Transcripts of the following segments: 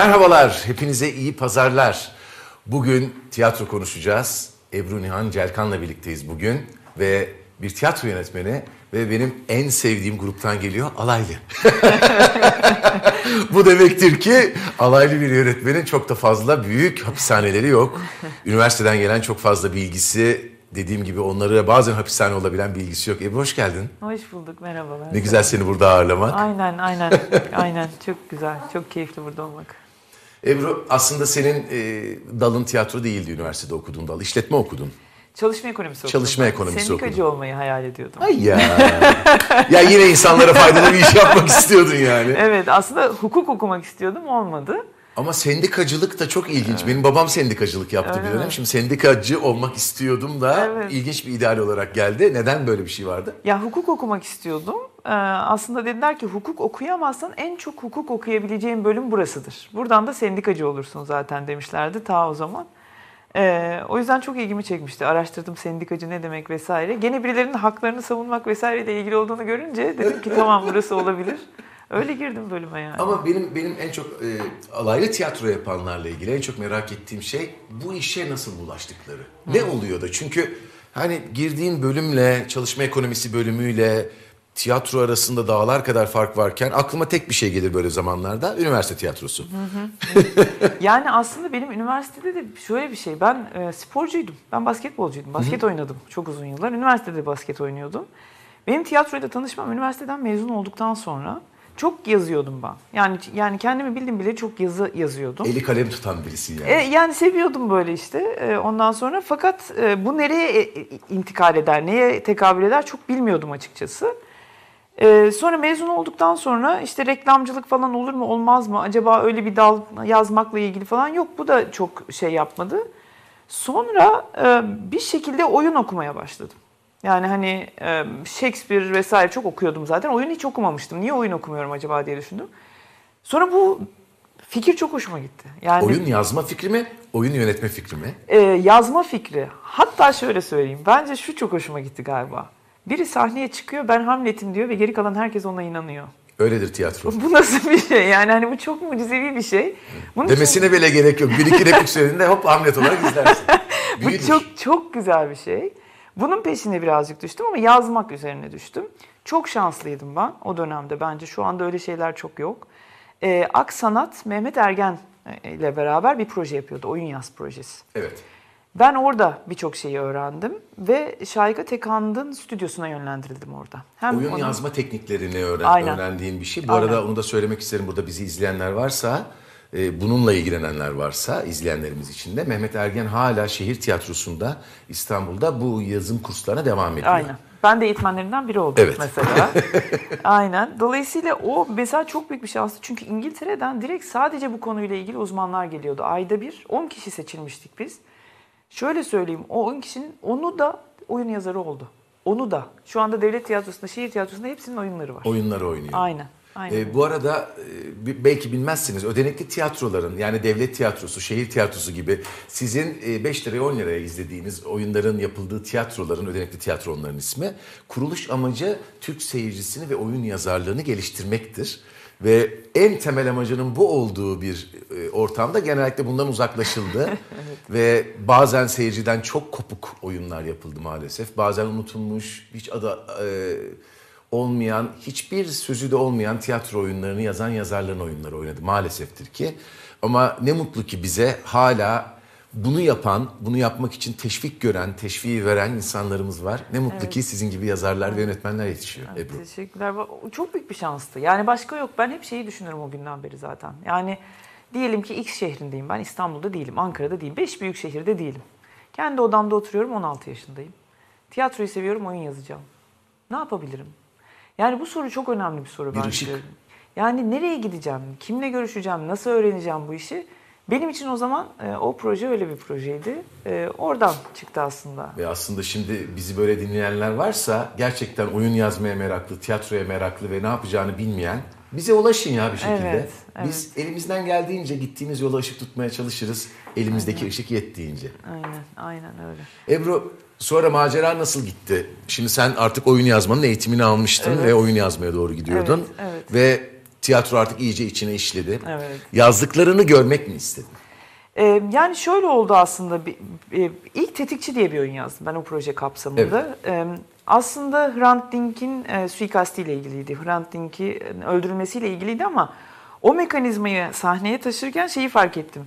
Merhabalar, hepinize iyi pazarlar. Bugün tiyatro konuşacağız. Ebru Nihan Celkan'la birlikteyiz bugün ve bir tiyatro yönetmeni ve benim en sevdiğim gruptan geliyor Alaylı. Bu demektir ki alaylı bir yönetmenin çok da fazla büyük hapishaneleri yok. Üniversiteden gelen çok fazla bilgisi, dediğim gibi onları bazen hapishane olabilen bilgisi yok. Ebru hoş geldin. Hoş bulduk, merhabalar. Ne güzel seni burada ağırlamak. Aynen, aynen, aynen. Çok güzel, çok keyifli burada olmak. Ebru aslında senin e, dalın tiyatro değildi üniversitede okuduğun dal. İşletme okudun. Çalışma ekonomisi okudum. Çalışma ekonomisi Sendikacı olmayı hayal ediyordum. Ay ya. ya yine insanlara faydalı bir iş yapmak istiyordun yani. Evet, aslında hukuk okumak istiyordum, olmadı. Ama sendikacılık da çok ilginç. Benim babam sendikacılık yaptı Öyle bir dönem. Şimdi sendikacı olmak istiyordum da Evet. ilginç bir ideal olarak geldi. Neden böyle bir şey vardı? Ya hukuk okumak istiyordum. Ee, aslında dediler ki hukuk okuyamazsan en çok hukuk okuyabileceğin bölüm burasıdır. Buradan da sendikacı olursun zaten demişlerdi ta o zaman. Ee, o yüzden çok ilgimi çekmişti. Araştırdım sendikacı ne demek vesaire. Gene birilerinin haklarını savunmak vesaireyle ilgili olduğunu görünce dedim ki tamam burası olabilir. Öyle girdim bölüme yani. Ama benim benim en çok e, alaylı tiyatro yapanlarla ilgili en çok merak ettiğim şey bu işe nasıl bulaştıkları. Ne oluyor da? Çünkü hani girdiğin bölümle, çalışma ekonomisi bölümüyle tiyatro arasında dağlar kadar fark varken aklıma tek bir şey gelir böyle zamanlarda. Üniversite tiyatrosu. Yani aslında benim üniversitede de şöyle bir şey. Ben e, sporcuydum. Ben basketbolcuydum. Basket oynadım çok uzun yıllar. Üniversitede basket oynuyordum. Benim tiyatroyla tanışmam üniversiteden mezun olduktan sonra çok yazıyordum ben. Yani yani kendimi bildim bile çok yazı yazıyordum. Eli kalem tutan birisi yani. E, yani seviyordum böyle işte e, ondan sonra. Fakat e, bu nereye e, e, intikal eder, neye tekabül eder çok bilmiyordum açıkçası. E, sonra mezun olduktan sonra işte reklamcılık falan olur mu olmaz mı? Acaba öyle bir dal yazmakla ilgili falan yok. Bu da çok şey yapmadı. Sonra e, bir şekilde oyun okumaya başladım. Yani hani e, Shakespeare vesaire çok okuyordum zaten. Oyun hiç okumamıştım. Niye oyun okumuyorum acaba diye düşündüm. Sonra bu fikir çok hoşuma gitti. Yani Oyun yazma fikri mi, oyun yönetme fikri mi? e, yazma fikri. Hatta şöyle söyleyeyim. Bence şu çok hoşuma gitti galiba. Biri sahneye çıkıyor ben Hamlet'im diyor ve geri kalan herkes ona inanıyor. Öyledir tiyatro. Bu nasıl bir şey? Yani hani bu çok mucizevi bir şey. Bunun için- Demesine bile gerek yok. Bir iki replik söylediğinde hop Hamlet olarak izlersin. Bu çok çok güzel bir şey. Bunun peşine birazcık düştüm ama yazmak üzerine düştüm. Çok şanslıydım ben o dönemde bence. Şu anda öyle şeyler çok yok. Ee, Aksanat Mehmet Ergen e, ile beraber bir proje yapıyordu. Oyun yaz projesi. Evet. Ben orada birçok şeyi öğrendim ve Şahika Tekan'ın stüdyosuna yönlendirildim orada. Hem Oyun onun- yazma tekniklerini öğren, Aynen. öğrendiğin bir şey. Bu Aynen. arada onu da söylemek isterim burada bizi izleyenler varsa, e, bununla ilgilenenler varsa izleyenlerimiz için de Mehmet Ergen hala şehir tiyatrosunda İstanbul'da bu yazım kurslarına devam ediyor. Aynen. Ben de eğitmenlerinden biri oldum Evet. mesela. Aynen. Dolayısıyla o mesela çok büyük bir şanstı. Çünkü İngiltere'den direkt sadece bu konuyla ilgili uzmanlar geliyordu. Ayda bir 10 kişi seçilmiştik biz. Şöyle söyleyeyim o 10 kişinin onu da oyun yazarı oldu. Onu da. Şu anda devlet tiyatrosunda, şehir tiyatrosunda hepsinin oyunları var. Oyunları oynuyor. Aynen. Aynen. E, bu arada e, belki bilmezsiniz ödenekli tiyatroların yani devlet tiyatrosu, şehir tiyatrosu gibi sizin 5 liraya 10 liraya izlediğiniz oyunların yapıldığı tiyatroların ödenekli tiyatro onların ismi. Kuruluş amacı Türk seyircisini ve oyun yazarlığını geliştirmektir. Ve en temel amacının bu olduğu bir e, ortamda genellikle bundan uzaklaşıldı. Ve bazen seyirciden çok kopuk oyunlar yapıldı maalesef. Bazen unutulmuş, hiç adı e, olmayan, hiçbir sözü de olmayan tiyatro oyunlarını yazan yazarların oyunları oynadı maaleseftir ki. Ama ne mutlu ki bize hala bunu yapan, bunu yapmak için teşvik gören, teşviği veren insanlarımız var. Ne mutlu ki sizin gibi yazarlar ve yönetmenler yetişiyor Ebru. Teşekkürler. Çok büyük bir şanstı. Yani başka yok. Ben hep şeyi düşünürüm o günden beri zaten. Yani diyelim ki X şehrindeyim ben. İstanbul'da değilim, Ankara'da değilim. Beş büyük şehirde değilim. Kendi odamda oturuyorum 16 yaşındayım. Tiyatroyu seviyorum, oyun yazacağım. Ne yapabilirim? Yani bu soru çok önemli bir soru Bir bence. Yani nereye gideceğim? Kimle görüşeceğim? Nasıl öğreneceğim bu işi? Benim için o zaman e, o proje öyle bir projeydi. E, oradan çıktı aslında. Ve aslında şimdi bizi böyle dinleyenler varsa gerçekten oyun yazmaya meraklı, tiyatroya meraklı ve ne yapacağını bilmeyen bize ulaşın ya bir şekilde. Evet, evet. Biz elimizden geldiğince gittiğimiz yola ışık tutmaya çalışırız. Elimizdeki ışık yettiğince. Aynen, aynen öyle. Ebru sonra macera nasıl gitti? Şimdi sen artık oyun yazmanın eğitimini almıştın Evet. ve oyun yazmaya doğru gidiyordun. Evet, evet. Ve Tiyatro artık iyice içine işledi. Evet. Yazdıklarını görmek mi istedin? Ee, yani şöyle oldu aslında. Bir, bir- ilk Tetikçi diye bir oyun yazdım ben o proje kapsamında. Ee, aslında Hrant Dink'in e, suikastiyle ilgiliydi. Hrant Dink'in öldürülmesiyle ilgiliydi ama o mekanizmayı sahneye taşırken şeyi fark ettim.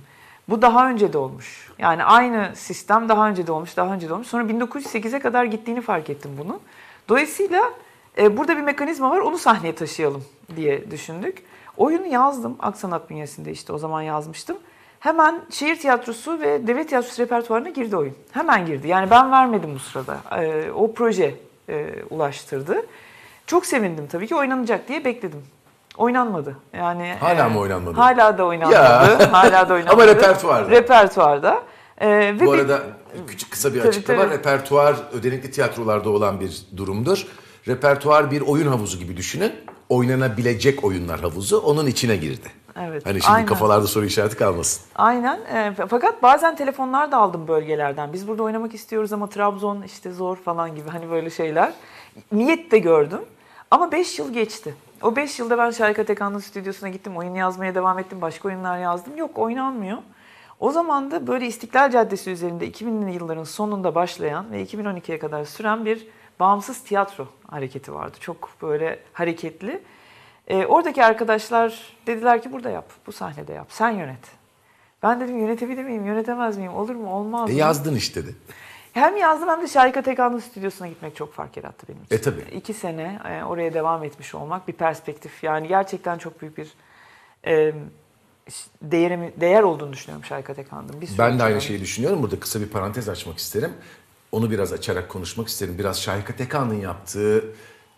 Bu daha önce de olmuş. Yani aynı sistem daha önce de olmuş, daha önce de olmuş. Sonra 1908'e kadar gittiğini fark ettim bunu. Dolayısıyla e, burada bir mekanizma var, onu sahneye taşıyalım diye düşündük. Oyunu yazdım, Aksanat bünyesinde işte o zaman yazmıştım. Hemen şehir tiyatrosu ve devlet tiyatrosu repertuarına girdi oyun. Hemen girdi. Yani ben vermedim bu sırada. Ee, o proje e, ulaştırdı. Çok sevindim tabii ki oynanacak diye bekledim. Oynanmadı. Yani Hala e, mı oynanmadı? Hala da oynanmadı. Ya. hala da oynanmadı. Ama repertuarda. Repertuarda. Ee, ve Bu bir- arada küçük kısa bir Tabii, açıklama. tabii. Repertuar ödenekli tiyatrolarda olan bir durumdur. Repertuar bir oyun havuzu gibi düşünün. Oynanabilecek oyunlar havuzu onun içine girdi. Evet, Hani şimdi aynen. kafalarda soru işareti kalmasın. Aynen. E, fakat bazen telefonlar da aldım bölgelerden. Biz burada oynamak istiyoruz ama Trabzon işte zor falan gibi hani böyle şeyler. Niyet de gördüm. Ama 5 yıl geçti. O 5 yılda ben Şarika Tekan'ın stüdyosuna gittim. Oyun yazmaya devam ettim. Başka oyunlar yazdım. Yok oynanmıyor. O zaman da böyle İstiklal Caddesi üzerinde 2000'li yılların sonunda başlayan ve 2012'ye kadar süren bir bağımsız tiyatro hareketi vardı. Çok böyle hareketli. E, oradaki arkadaşlar dediler ki burada yap, bu sahnede yap, sen yönet. Ben dedim yönetebilir miyim, yönetemez miyim, olur mu, olmaz E mı? yazdın işte de. Hem yazdım hem de Şarika Tekan'ın stüdyosuna gitmek çok fark yarattı benim için. E, tabii. İki sene e, oraya devam etmiş olmak bir perspektif. Yani gerçekten çok büyük bir e, değerimi, değer olduğunu düşünüyorum Şarika sürü Ben de aynı şeyi düşünüyorum. Burada kısa bir parantez açmak isterim. Onu biraz açarak konuşmak isterim. Biraz Şahika Tekan'ın yaptığı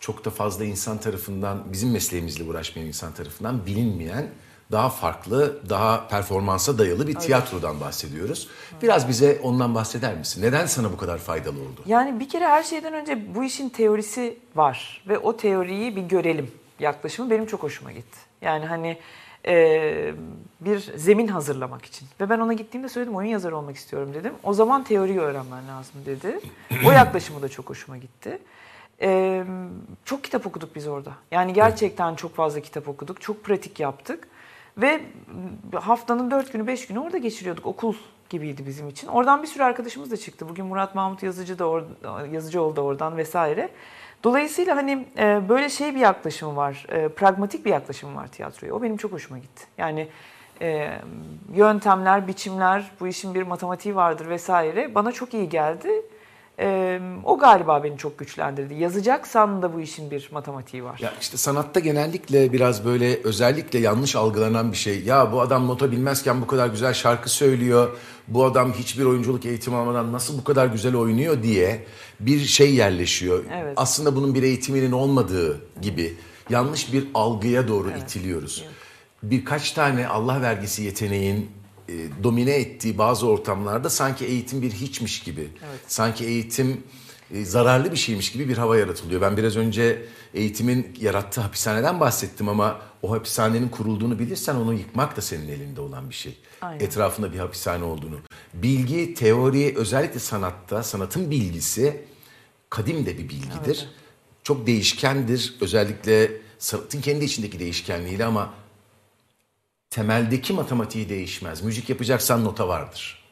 çok da fazla insan tarafından, bizim mesleğimizle uğraşmayan insan tarafından bilinmeyen, daha farklı, daha performansa dayalı bir tiyatrodan bahsediyoruz. Biraz bize ondan bahseder misin? Neden sana bu kadar faydalı oldu? Yani bir kere her şeyden önce bu işin teorisi var ve o teoriyi bir görelim yaklaşımı benim çok hoşuma gitti. Yani hani e, bir zemin hazırlamak için ve ben ona gittiğimde söyledim oyun yazarı olmak istiyorum dedim. O zaman teoriyi öğrenmen lazım dedi. O yaklaşımı da çok hoşuma gitti. E, çok kitap okuduk biz orada. Yani gerçekten çok fazla kitap okuduk, çok pratik yaptık. Ve haftanın dört günü, beş günü orada geçiriyorduk. Okul gibiydi bizim için. Oradan bir sürü arkadaşımız da çıktı. Bugün Murat Mahmut Yazıcı da or- yazıcı oldu oradan vesaire. Dolayısıyla hani e, böyle şey bir yaklaşım var, e, pragmatik bir yaklaşım var tiyatroya. O benim çok hoşuma gitti. Yani e, yöntemler, biçimler, bu işin bir matematiği vardır vesaire. Bana çok iyi geldi. E, o galiba beni çok güçlendirdi. Yazacaksan da bu işin bir matematiği var. Ya işte sanatta genellikle biraz böyle özellikle yanlış algılanan bir şey. Ya bu adam nota bilmezken bu kadar güzel şarkı söylüyor. Bu adam hiçbir oyunculuk eğitimi almadan nasıl bu kadar güzel oynuyor diye bir şey yerleşiyor. Evet. Aslında bunun bir eğitiminin olmadığı gibi yanlış bir algıya doğru itiliyoruz. Birkaç tane Allah vergisi yeteneğin e, domine ettiği bazı ortamlarda sanki eğitim bir hiçmiş gibi. Sanki eğitim e, zararlı bir şeymiş gibi bir hava yaratılıyor. Ben biraz önce eğitimin yarattığı hapishaneden bahsettim ama o hapishanenin kurulduğunu bilirsen onu yıkmak da senin elinde olan bir şey. Aynen. Etrafında bir hapishane olduğunu. Bilgi, teori, özellikle sanatta, sanatın bilgisi kadim de bir bilgidir. Çok değişkendir. Özellikle sanatın kendi içindeki değişkenliğiyle ama temeldeki matematiği değişmez. Müzik yapacaksan nota vardır.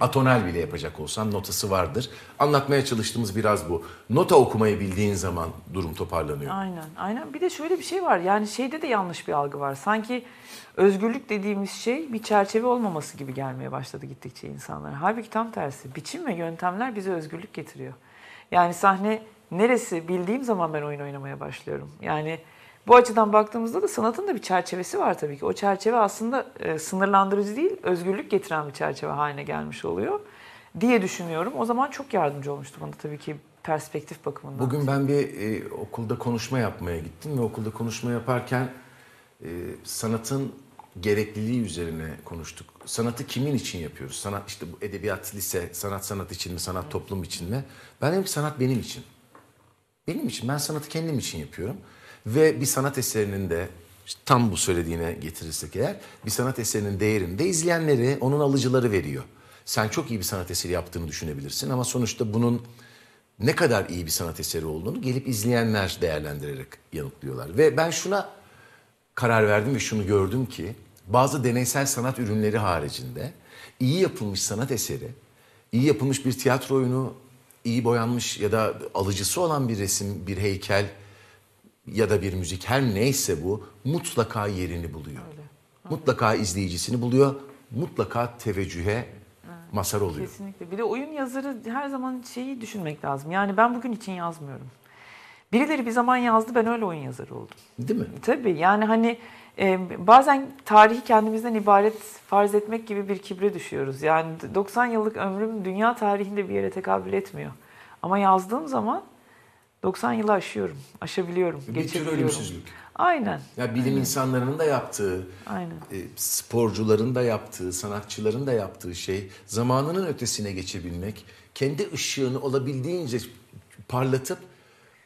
Atonal bile yapacak olsan notası vardır. Anlatmaya çalıştığımız biraz bu. Nota okumayı bildiğin zaman durum toparlanıyor. Aynen, aynen. Bir de şöyle bir şey var. Yani şeyde de yanlış bir algı var. Sanki özgürlük dediğimiz şey bir çerçeve olmaması gibi gelmeye başladı gittikçe insanlara. Halbuki tam tersi. Biçim ve yöntemler bize özgürlük getiriyor. Yani sahne neresi bildiğim zaman ben oyun oynamaya başlıyorum. Yani bu açıdan baktığımızda da sanatın da bir çerçevesi var tabii ki. O çerçeve aslında e, sınırlandırıcı değil, özgürlük getiren bir çerçeve haline gelmiş oluyor diye düşünüyorum. O zaman çok yardımcı olmuştu bana tabii ki perspektif bakımından. Bugün ben bir e, okulda konuşma yapmaya gittim ve okulda konuşma yaparken e, sanatın gerekliliği üzerine konuştuk. Sanatı kimin için yapıyoruz? Sanat işte bu edebiyat, lise, sanat sanat için mi, sanat toplum için mi? Ben dedim ki sanat benim için. Benim için. Ben sanatı kendim için yapıyorum. Ve bir sanat eserinin de işte tam bu söylediğine getirirsek eğer bir sanat eserinin değerini de izleyenleri, onun alıcıları veriyor. Sen çok iyi bir sanat eseri yaptığını düşünebilirsin ama sonuçta bunun ne kadar iyi bir sanat eseri olduğunu gelip izleyenler değerlendirerek yanıtlıyorlar. Ve ben şuna karar verdim ve şunu gördüm ki bazı deneysel sanat ürünleri haricinde iyi yapılmış sanat eseri, iyi yapılmış bir tiyatro oyunu, iyi boyanmış ya da alıcısı olan bir resim, bir heykel ya da bir müzik her neyse bu mutlaka yerini buluyor. Mutlaka izleyicisini buluyor, mutlaka teveccühe masar oluyor. Kesinlikle. Bir de oyun yazarı her zaman şeyi düşünmek lazım. Yani ben bugün için yazmıyorum. Birileri bir zaman yazdı ben öyle oyun yazarı oldum. Değil mi? Tabii yani hani e, bazen tarihi kendimizden ibaret farz etmek gibi bir kibre düşüyoruz. Yani 90 yıllık ömrüm dünya tarihinde bir yere tekabül etmiyor. Ama yazdığım zaman 90 yılı aşıyorum, aşabiliyorum, Bir geçebiliyorum. ölümsüzlük. Aynen, Ya bilim insanlarının da yaptığı, aynen. e, sporcuların da yaptığı, sanatçıların da yaptığı şey zamanının ötesine geçebilmek, kendi ışığını olabildiğince parlatıp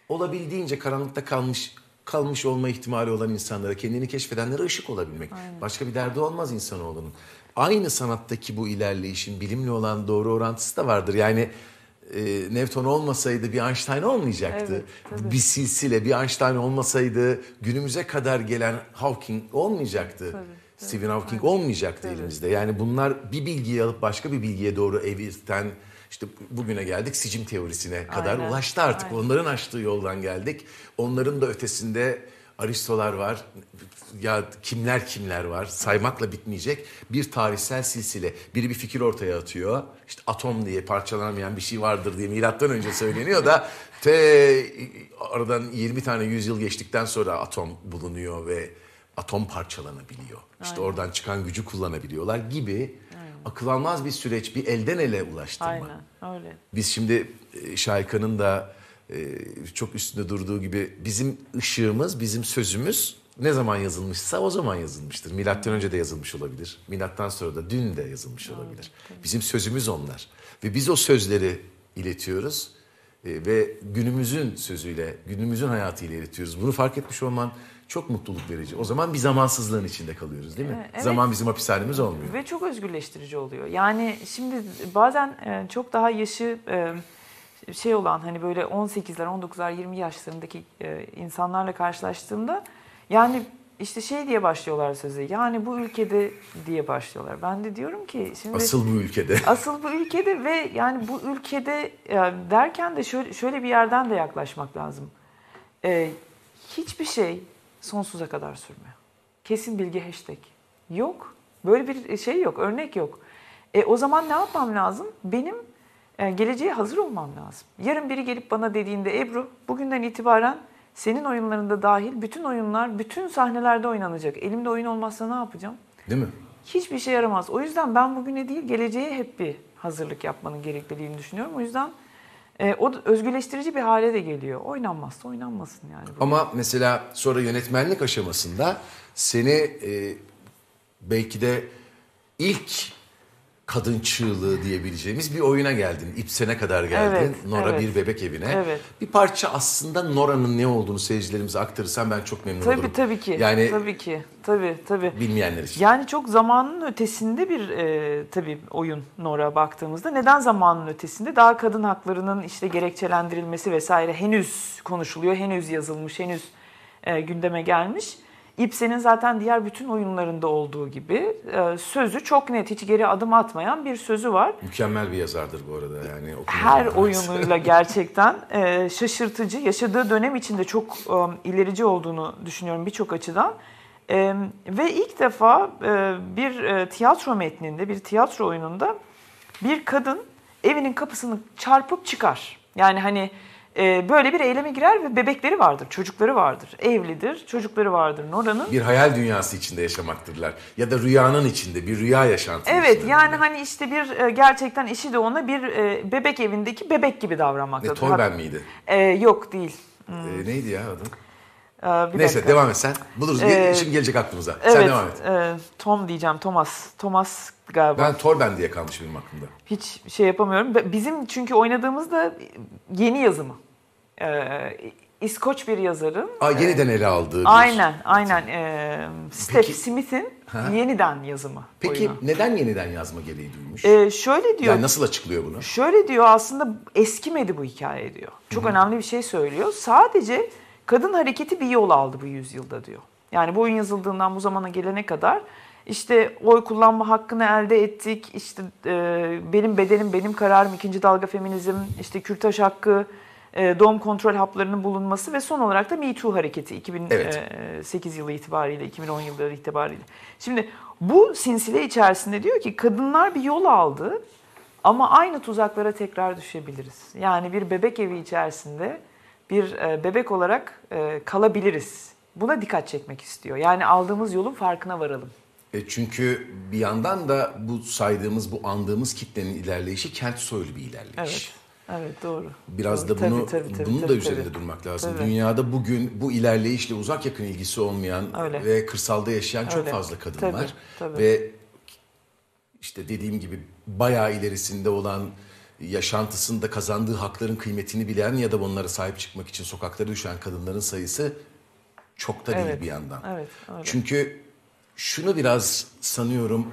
olabildiğince karanlıkta kalmış kalmış olma ihtimali olan insanlara, kendini keşfedenlere ışık olabilmek. Başka bir derdi olmaz insanoğlunun. Aynı sanattaki bu ilerleyişin bilimle olan doğru orantısı da vardır. Yani e, Newton olmasaydı bir Einstein olmayacaktı. Evet, tabii. bir silsile, bir Einstein olmasaydı günümüze kadar gelen Hawking olmayacaktı. Tabii, Stephen Hawking olmayacaktı elimizde. Yani bunlar bir bilgiyi alıp başka bir bilgiye doğru evirten işte bugüne geldik sicim teorisine kadar Aynen, ulaştı artık. aynen. Onların açtığı yoldan geldik. Onların da ötesinde Aristolar var. Ya kimler kimler var. Saymakla bitmeyecek bir tarihsel silsile. Biri bir fikir ortaya atıyor. İşte atom diye parçalanamayan bir şey vardır diye milattan önce söyleniyor da te aradan 20 tane yüzyıl geçtikten sonra atom bulunuyor ve atom parçalanabiliyor. İşte oradan çıkan gücü kullanabiliyorlar gibi akıl almaz bir süreç, bir elden ele ulaştırma. Aynen öyle. Biz şimdi e, Şayka'nın da çok üstünde durduğu gibi bizim ışığımız, bizim sözümüz ne zaman yazılmışsa o zaman yazılmıştır. Milattan önce de yazılmış olabilir. Milattan sonra da dün de yazılmış olabilir. Bizim sözümüz onlar. Ve biz o sözleri iletiyoruz e, ve günümüzün sözüyle, günümüzün hayatıyla iletiyoruz. Bunu fark etmiş olman çok mutluluk verici. O zaman bir zamansızlığın içinde kalıyoruz değil mi? Evet, evet. Zaman bizim hapishanemiz olmuyor. Ve çok özgürleştirici oluyor. Yani şimdi bazen e, çok daha yaşı e, şey olan hani böyle 18'ler, 19'lar, 20 yaşlarındaki e, insanlarla karşılaştığımda yani işte şey diye başlıyorlar sözü. Yani bu ülkede diye başlıyorlar. Ben de diyorum ki şimdi Asıl bu ülkede. Asıl bu ülkede ve yani bu ülkede derken de şöyle, şöyle bir yerden de yaklaşmak lazım. E, hiçbir şey sonsuza kadar sürmüyor. Kesin bilgi hashtag. Yok. Böyle bir şey yok, örnek yok. E, o zaman ne yapmam lazım? Benim e, geleceğe hazır olmam lazım. Yarın biri gelip bana dediğinde Ebru bugünden itibaren senin oyunlarında dahil bütün oyunlar bütün sahnelerde oynanacak. Elimde oyun olmazsa ne yapacağım? Değil mi? hiçbir şey yaramaz. O yüzden ben bugüne değil geleceğe hep bir hazırlık yapmanın gerekliliğini düşünüyorum. O yüzden e, o özgürleştirici bir hale de geliyor. Oynanmazsa oynanmasın yani. Ama mesela sonra yönetmenlik aşamasında seni e, belki de ilk kadın çığlığı diyebileceğimiz bir oyuna geldin. İpsen'e kadar geldin. Evet, Nora evet. bir bebek evine. Evet. Bir parça aslında Nora'nın ne olduğunu seyircilerimize aktarırsan ben çok memnun Tabii olurum. tabii ki. Yani tabii ki. Tabii tabii. bilmeyenler için. Yani çok zamanın ötesinde bir e, tabii oyun Nora baktığımızda. Neden zamanın ötesinde? Daha kadın haklarının işte gerekçelendirilmesi vesaire henüz konuşuluyor, henüz yazılmış, henüz e, gündeme gelmiş. İpsen'in zaten diğer bütün oyunlarında olduğu gibi e, sözü çok net, hiç geri adım atmayan bir sözü var. Mükemmel bir yazardır bu arada. Yani. Her oyunuyla gerçekten e, şaşırtıcı, yaşadığı dönem içinde çok e, ilerici olduğunu düşünüyorum birçok açıdan. Ve ilk defa bir tiyatro metninde, bir tiyatro oyununda bir kadın evinin kapısını çarpıp çıkar. Yani hani böyle bir eyleme girer ve bebekleri vardır, çocukları vardır. Evlidir, çocukları vardır Nora'nın. Bir hayal dünyası içinde yaşamaktırlar. Ya da rüyanın içinde bir rüya yaşantısı. Evet içinde. yani hani işte bir e, gerçekten eşi de ona bir e, bebek evindeki bebek gibi davranmaktadır. Torben miydi? E, yok değil. Ee, neydi ya adım? Ee, bir Neyse dakika. devam et sen. Buluruz. Ee, Şimdi gelecek aklımıza. Evet, Sen devam et. e, Tom diyeceğim, Thomas. Thomas galiba. Ben Torben diye kalmış benim aklımda. Hiç şey yapamıyorum. Bizim çünkü oynadığımızda yeni yazımı. Ee, İskoç bir yazarın. Aa, yeniden ele aldığı bir... Aynen, aynen. Ee, Steph Smith'in yeniden yazımı. Peki oyunu. neden yeniden yazma gereği duymuş? Ee, şöyle diyor. yani nasıl açıklıyor bunu? Şöyle diyor aslında eskimedi bu hikaye diyor. Çok önemli bir şey söylüyor. Sadece kadın hareketi bir yol aldı bu yüzyılda diyor. Yani bu oyun yazıldığından bu zamana gelene kadar işte oy kullanma hakkını elde ettik. İşte e, benim bedenim, benim kararım, ikinci dalga feminizm, işte kürtaj hakkı, e, doğum kontrol haplarının bulunması ve son olarak da Me Too hareketi 2008 yılı itibariyle, 2010 yılları itibariyle. Şimdi bu sinsile içerisinde diyor ki kadınlar bir yol aldı ama aynı tuzaklara tekrar düşebiliriz. Yani bir bebek evi içerisinde bir e, bebek olarak e, kalabiliriz. Buna dikkat çekmek istiyor. Yani aldığımız yolun farkına varalım. E çünkü bir yandan da bu saydığımız, bu andığımız kitlenin ilerleyişi kent soylu bir ilerleyiş. Evet. Evet doğru. Biraz doğru. da bunu Tabii, tabii, tabii, bunun tabii, da üzerinde tabii. durmak lazım. Tabii. Dünyada bugün bu ilerleyişle uzak yakın ilgisi olmayan Öyle. ve kırsalda yaşayan çok Öyle. fazla kadın Tabii, var. tabii. Ve işte dediğim gibi bayağı ilerisinde olan yaşantısında kazandığı hakların kıymetini bilen ya da bunlara sahip çıkmak için sokaklara düşen kadınların sayısı çok da değil Evet, bir yandan. evet, öyle. Çünkü şunu biraz sanıyorum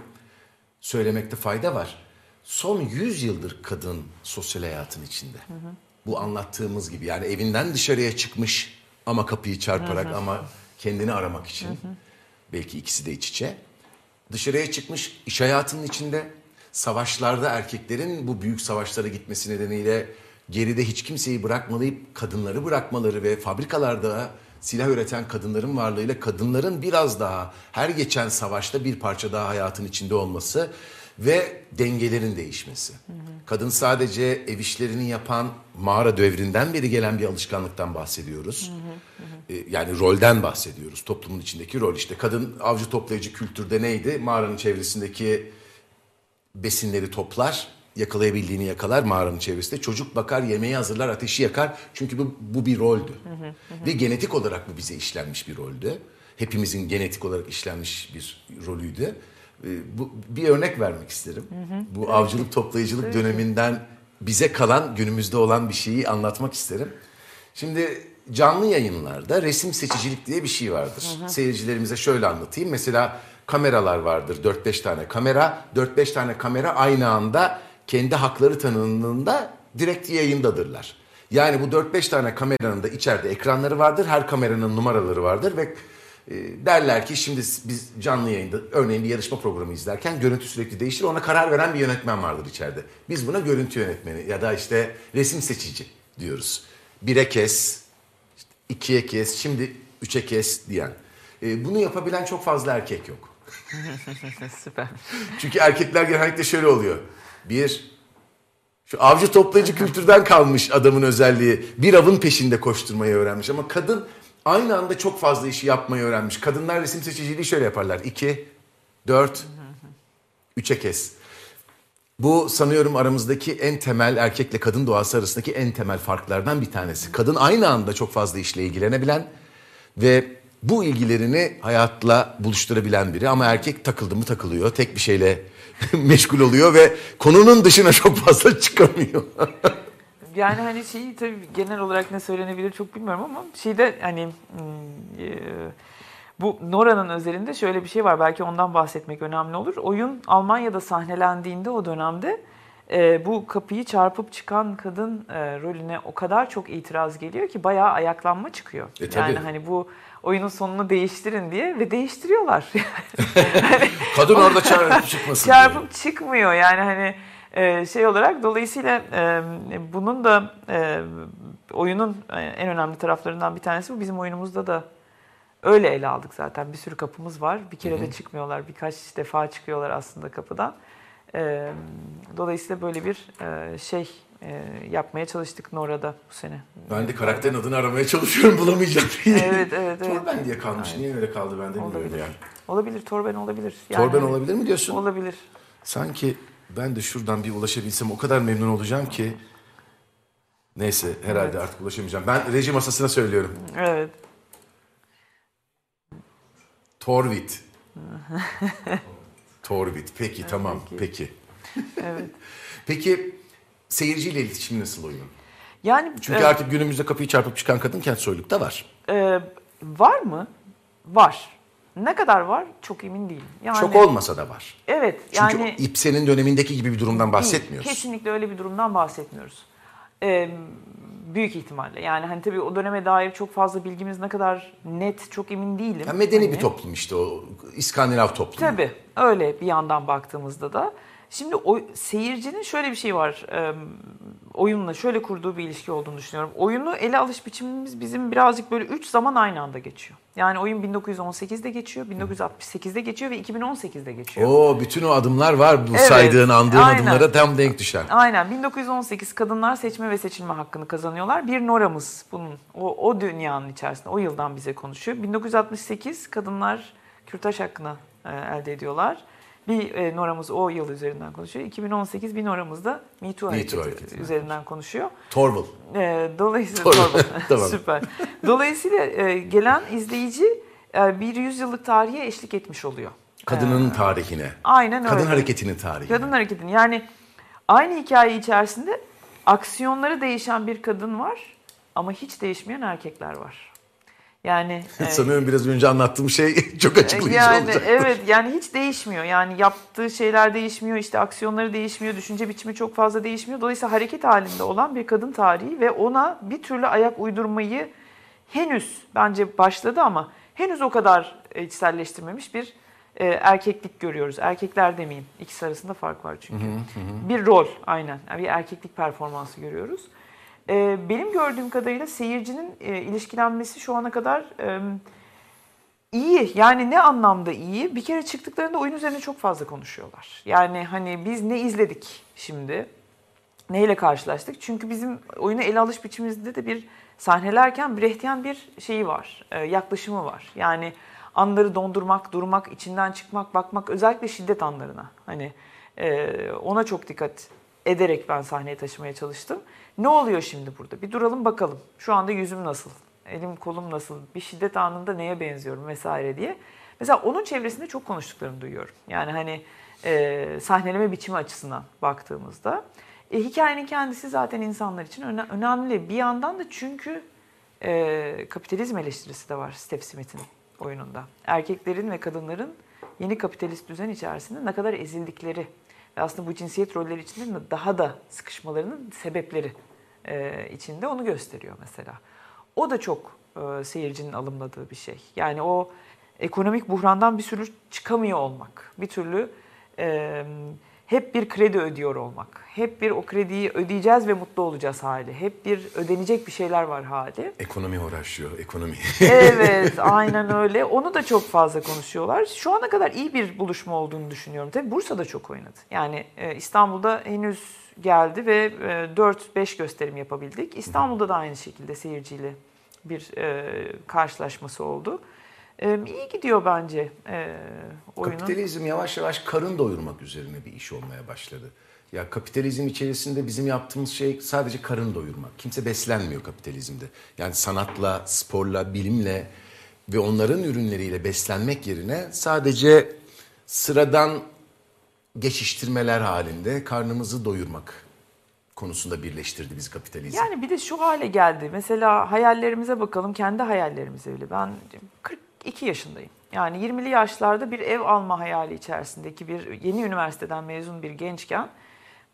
söylemekte fayda var. Son 100 yıldır kadın sosyal hayatın içinde. Bu anlattığımız gibi yani evinden dışarıya çıkmış ama kapıyı çarparak ama kendini aramak için. Belki ikisi de iç içe. Dışarıya çıkmış iş hayatının içinde. Savaşlarda erkeklerin bu büyük savaşlara gitmesi nedeniyle geride hiç kimseyi bırakmalayıp kadınları bırakmaları ve fabrikalarda silah üreten kadınların varlığıyla kadınların biraz daha her geçen savaşta bir parça daha hayatın içinde olması ve dengelerin değişmesi. Kadın sadece ev işlerini yapan mağara devrinden beri gelen bir alışkanlıktan bahsediyoruz. E, Yani rolden bahsediyoruz. Toplumun içindeki rol işte. Kadın avcı toplayıcı kültürde neydi? Mağaranın çevresindeki besinleri toplar, yakalayabildiğini yakalar mağaranın çevresinde. Çocuk bakar, yemeği hazırlar, ateşi yakar. Çünkü bu, bu bir roldü. Ve genetik olarak bu bize işlenmiş bir roldü. Hepimizin genetik olarak işlenmiş bir rolüydü. Ee, Bu, bir örnek vermek isterim. Bu avcılık toplayıcılık döneminden bize kalan günümüzde olan bir şeyi anlatmak isterim. Şimdi canlı yayınlarda resim seçicilik diye bir şey vardır. Seyircilerimize şöyle anlatayım. Mesela kameralar vardır 4-5 tane kamera. 4-5 tane kamera aynı anda kendi hakları tanınığında direkt yayındadırlar. Yani bu 4-5 tane kameranın da içeride ekranları vardır. Her kameranın numaraları vardır ve e, derler ki şimdi biz canlı yayında örneğin bir yarışma programı izlerken görüntü sürekli değişir. Ona karar veren bir yönetmen vardır içeride. Biz buna görüntü yönetmeni ya da işte resim seçici diyoruz. Bire kes, işte ikiye kes, şimdi üçe kes diyen. E, bunu yapabilen çok fazla erkek yok. Süper. Çünkü erkekler genellikle şöyle oluyor. Bir, şu avcı toplayıcı kültürden kalmış adamın özelliği. Bir avın peşinde koşturmayı öğrenmiş. Ama kadın aynı anda çok fazla işi yapmayı öğrenmiş. Kadınlar resim seçiciliği şöyle yaparlar. İki, dört, üçe kes. Bu sanıyorum aramızdaki en temel erkekle kadın doğası arasındaki en temel farklardan bir tanesi. Kadın aynı anda çok fazla işle ilgilenebilen ve bu ilgilerini hayatla buluşturabilen biri ama erkek takıldı mı takılıyor. Tek bir şeyle meşgul oluyor ve konunun dışına çok fazla çıkamıyor. Yani hani şeyi tabii genel olarak ne söylenebilir çok bilmiyorum ama şeyde hani hmm, e, bu Nora'nın özelinde şöyle bir şey var. Belki ondan bahsetmek önemli olur. Oyun Almanya'da sahnelendiğinde o dönemde e, bu kapıyı çarpıp çıkan kadın e, rolüne o kadar çok itiraz geliyor ki bayağı ayaklanma çıkıyor. E, tabii. yani hani bu oyunun sonunu değiştirin diye ve değiştiriyorlar. Kadın orada çarpıp çıkmasın diye. çarpıp çıkmıyor yani hani e, şey olarak dolayısıyla e, bunun da e, oyunun en önemli taraflarından bir tanesi bu bizim oyunumuzda da öyle ele aldık zaten bir sürü kapımız var bir kere de çıkmıyorlar birkaç defa çıkıyorlar aslında kapıdan E, dolayısıyla böyle bir e, şey e, yapmaya çalıştık Nora'da bu sene. Ben de karakterin adını aramaya çalışıyorum bulamayacağım diye. Evet, evet, evet. Torben diye kalmış. Niye öyle kaldı ben de bilmiyorum Olabilir. yani. Olabilir Torben olabilir. Torben hani- olabilir mi diyorsun? Olabilir. Sanki ben de şuradan bir ulaşabilsem o kadar memnun olacağım ki. Neyse herhalde artık ulaşamayacağım. Ben reji masasına söylüyorum. Evet. Torvit. Torvit. Peki tamam. Peki. Evet. Peki seyirciyle iletişim nasıl oyunun? Yani Çünkü e, artık günümüzde kapıyı çarpıp çıkan kadın kent soylukta var. Ee, var mı? Var. Ne kadar var? Çok emin değilim. Yani, Çok olmasa da var. Evet. Çünkü yani İpsen'in dönemindeki gibi bir durumdan değil. bahsetmiyoruz. Kesinlikle öyle bir durumdan bahsetmiyoruz. Ee, Büyük ihtimalle. Yani hani tabii o döneme dair çok fazla bilgimiz ne kadar net çok emin değilim. Ya medeni Hani- bir toplum işte o İskandinav toplumu. Tabii öyle bir yandan baktığımızda da. Şimdi o seyircinin şöyle bir şey var. e, oyunla şöyle kurduğu bir ilişki olduğunu düşünüyorum. Oyunu ele alış biçimimiz bizim birazcık böyle 3 zaman aynı anda geçiyor. Yani oyun 1918'de geçiyor, 1968'de geçiyor ve 2018'de geçiyor. Oo bütün o adımlar var bu Evet, saydığın andığın aynen. adımlara tam denk düşen. Aynen 1918 kadınlar seçme ve seçilme hakkını kazanıyorlar. Bir Nora'mız bunun o, o dünyanın içerisinde o yıldan bize konuşuyor. 1968 kadınlar kürtaj hakkını e, elde ediyorlar. Bir e, Nora'mız o yıl üzerinden konuşuyor. 2018 bir Nora'mız da Me Too Me hareketi, Too üzerinden konuşuyor. Torval. E, dolayısıyla Doğru. Torba. Tamam. süper. Dolayısıyla e, gelen izleyici e, bir yüzyıllık tarihe eşlik etmiş oluyor. Kadının tarihine. Aynen öyle. Kadın hareketinin tarihine. Kadın hareketini yani aynı hikaye içerisinde aksiyonları değişen bir kadın var ama hiç değişmeyen erkekler var. Yani e, Sanıyorum biraz önce anlattığım şey çok açıklayıcı yani olacak. evet yani hiç değişmiyor. Yani yaptığı şeyler değişmiyor, işte aksiyonları değişmiyor, düşünce biçimi çok fazla değişmiyor. Dolayısıyla hareket halinde olan bir kadın tarihi ve ona bir türlü ayak uydurmayı henüz bence başladı ama henüz o kadar içselleştirmemiş bir e, erkeklik görüyoruz. Erkekler demeyeyim. İkisi arasında fark var çünkü. Bir rol aynen. Yani bir erkeklik performansı görüyoruz. E, benim gördüğüm kadarıyla seyircinin e, ilişkilenmesi şu ana kadar İyi yani ne anlamda iyi? Bir kere çıktıklarında oyun üzerine çok fazla konuşuyorlar. Yani hani biz ne izledik şimdi? Neyle karşılaştık? Çünkü bizim oyunu ele alış biçimimizde de bir sahnelerken Brechtian bir şeyi var, e, yaklaşımı var. Yani anları dondurmak, durmak, içinden çıkmak, bakmak özellikle şiddet anlarına. Hani e, ona çok dikkat ederek ben sahneye taşımaya çalıştım. Ne oluyor şimdi burada? Bir duralım bakalım. Şu anda yüzüm nasıl? Elim kolum nasıl? Bir şiddet anında neye benziyorum vesaire diye. Mesela onun çevresinde çok konuştuklarını duyuyorum. Yani hani e, sahneleme biçimi açısından baktığımızda. E, hikayenin kendisi zaten insanlar için öne- önemli. Bir yandan da çünkü e, kapitalizm eleştirisi de var Steve Smith'in oyununda. Erkeklerin ve kadınların yeni kapitalist düzen içerisinde ne kadar ezildikleri aslında bu cinsiyet rolleri içinde daha da sıkışmalarının sebepleri e, içinde onu gösteriyor mesela. O da çok e, seyircinin alımladığı bir şey. Yani o ekonomik buhrandan bir sürü çıkamıyor olmak. Bir türlü e, hep bir kredi ödüyor olmak. Hep bir o krediyi ödeyeceğiz ve mutlu olacağız hali. Hep bir ödenecek bir şeyler var hali. Ekonomi uğraşıyor, ekonomi. Evet, aynen öyle. Onu da çok fazla konuşuyorlar. Şu ana kadar iyi bir buluşma olduğunu düşünüyorum. Tabii Bursa'da çok oynadı. Yani e, İstanbul'da henüz geldi ve e, 4-5 gösterim yapabildik. İstanbul'da da aynı şekilde seyirciyle bir e, karşılaşması oldu. E, iyi gidiyor bence e, oyunun. Kapitalizm yavaş yavaş karın doyurmak üzerine bir iş olmaya başladı. Ya kapitalizm içerisinde bizim yaptığımız şey sadece karın doyurmak. Kimse beslenmiyor kapitalizmde. Yani sanatla, sporla, bilimle ve onların ürünleriyle beslenmek yerine sadece sıradan geçiştirmeler halinde karnımızı doyurmak konusunda birleştirdi bizi kapitalizm. Yani bir de şu hale geldi. Mesela hayallerimize bakalım, kendi hayallerimize bile. Ben 42 yaşındayım. Yani 20'li yaşlarda bir ev alma hayali içerisindeki bir yeni üniversiteden mezun bir gençken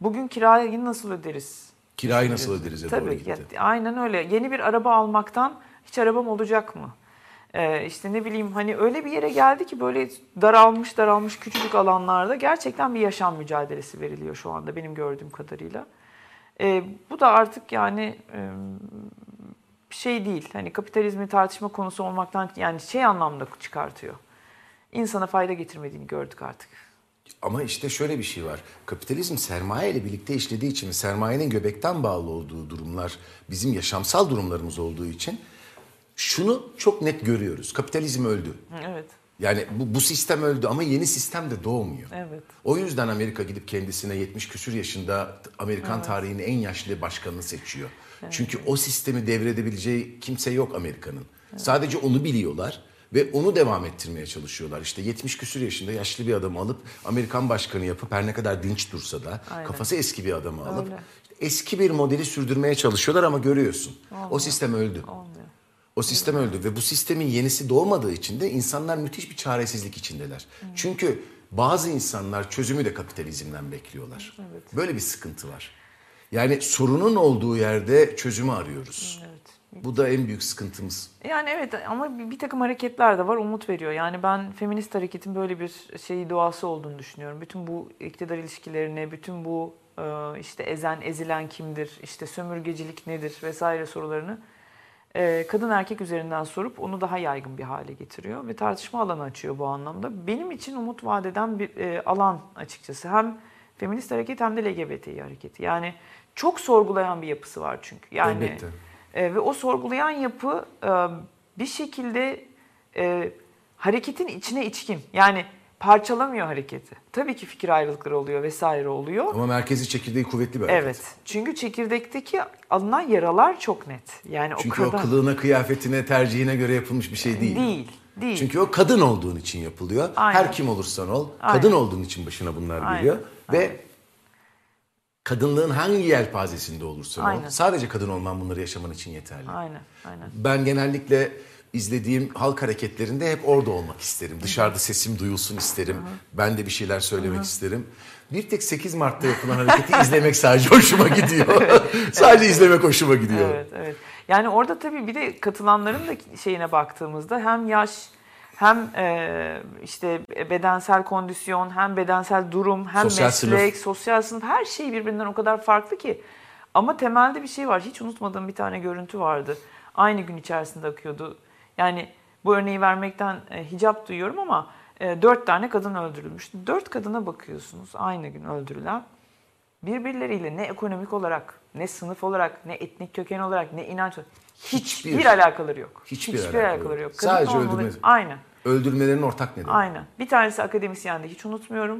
bugün kirayı nasıl öderiz? Kirayı nasıl öderiz ya Tabii ya, aynen öyle. Yeni bir araba almaktan hiç arabam olacak mı? Ee, işte ne bileyim hani öyle bir yere geldi ki böyle daralmış daralmış küçücük alanlarda gerçekten bir yaşam mücadelesi veriliyor şu anda benim gördüğüm kadarıyla. Ee, bu da artık yani e, şey değil hani kapitalizmi tartışma konusu olmaktan yani şey anlamda çıkartıyor. İnsana fayda getirmediğini gördük artık. Ama işte şöyle bir şey var. Kapitalizm sermaye ile birlikte işlediği için, sermayenin göbekten bağlı olduğu durumlar bizim yaşamsal durumlarımız olduğu için şunu çok net görüyoruz. Kapitalizm öldü. Evet. Yani bu, bu sistem öldü ama yeni sistem de doğmuyor. Evet. O yüzden Amerika gidip kendisine 70 küsür yaşında Amerikan tarihinin en yaşlı başkanını seçiyor. Çünkü o sistemi devredebileceği kimse yok Amerika'nın. Sadece onu biliyorlar ve onu devam ettirmeye çalışıyorlar. İşte 70 küsür yaşında yaşlı bir adamı alıp Amerikan başkanı yapıp her ne kadar dinç dursa da Aynen. kafası eski bir adamı alıp Öyle. eski bir modeli sürdürmeye çalışıyorlar ama görüyorsun. O sistem öldü. Olmuyor. O sistem öldü ve bu sistemin yenisi doğmadığı için de insanlar müthiş bir çaresizlik içindeler. Çünkü bazı insanlar çözümü de kapitalizmden bekliyorlar. Böyle bir sıkıntı var. Yani sorunun olduğu yerde çözümü arıyoruz. Bu da en büyük sıkıntımız. Yani evet ama bir, bir takım hareketler de var umut veriyor. Yani ben feminist hareketin böyle bir şeyi doğası olduğunu düşünüyorum. Bütün bu iktidar ilişkilerine, bütün bu e, işte ezen ezilen kimdir, işte sömürgecilik nedir vesaire sorularını e, kadın erkek üzerinden sorup onu daha yaygın bir hale getiriyor ve tartışma alanı açıyor bu anlamda. Benim için umut vadeden bir e, alan açıkçası. Hem feminist hareket hem de LGBTİ hareketi. Yani çok sorgulayan bir yapısı var çünkü. Yani Elbette. e, ve o sorgulayan yapı e, bir şekilde e, hareketin içine içkin. Yani parçalamıyor hareketi. Tabii ki fikir ayrılıkları oluyor vesaire oluyor. Ama merkezi çekirdeği kuvvetli bir hareket. Evet. Çünkü çekirdekteki alınan yaralar çok net. Yani Çünkü o o kadar kılığına, kıyafetine, tercihine göre yapılmış bir şey değil. değil. Değil. Çünkü o kadın olduğun için yapılıyor. Aynen. Her kim olursan ol, Aynen. kadın olduğun için başına bunlar Aynen. geliyor. Ve kadınlığın hangi yelpazesinde olursan Aynen. ol, sadece kadın olman bunları yaşaman için yeterli. Aynen, aynen. Ben genellikle izlediğim halk hareketlerinde hep orada olmak isterim. Dışarıda sesim duyulsun isterim. Ben de bir şeyler söylemek isterim. Bir tek 8 Mart'ta yapılan hareketi izlemek sadece hoşuma gidiyor. sadece izlemek hoşuma gidiyor. Evet, evet. Yani orada tabii bir de katılanların da şeyine baktığımızda hem yaş hem e, işte bedensel kondisyon, hem bedensel durum, hem Sosyal meslek, sınıf. sosyal sınıf her şey birbirinden o kadar farklı ki. Ama temelde bir şey var. Hiç unutmadığım bir tane görüntü vardı. Aynı gün içerisinde akıyordu. Yani bu örneği vermekten e, hicap duyuyorum ama e, dört tane kadın öldürülmüş. Dört kadına bakıyorsunuz aynı gün öldürülen. Birbirleriyle ne ekonomik olarak, ne sınıf olarak, ne etnik köken olarak, ne inanç olarak hiçbir, Hiçbir- alakaları yok. hiçbir alakaları yok. Kadın Sadece olmaları- öldürme- Aynen. Öldürmelerin ortak nedeni. Aynen. Bir tanesi akademisyendi hiç unutmuyorum.